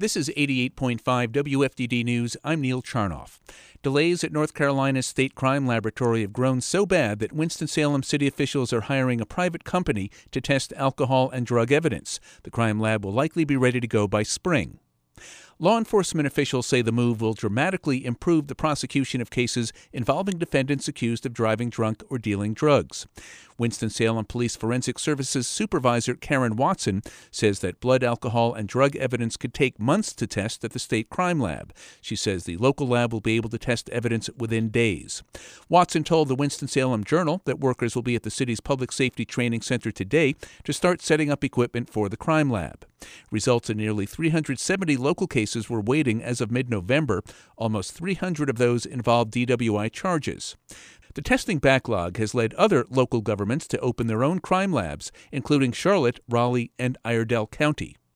This is 88.5 WFDD News. I'm Neal Charnoff. Delays at North Carolina's State Crime Laboratory have grown so bad that Winston-Salem city officials are hiring a private company to test alcohol and drug evidence. The crime lab will likely be ready to go by spring. Law enforcement officials say the move will dramatically improve the prosecution of cases involving defendants accused of driving drunk or dealing drugs. Winston-Salem Police Forensic Services Supervisor Karen Watson says that blood, alcohol, and drug evidence could take months to test at the state crime lab. She says the local lab will be able to test evidence within days. Watson told the Winston-Salem Journal that workers will be at the city's Public Safety Training Center today to start setting up equipment for the crime lab. Results in nearly 370 local cases were waiting as of mid November. Almost 300 of those involved DWI charges. The testing backlog has led other local governments to open their own crime labs, including Charlotte, Raleigh, and Iredell County.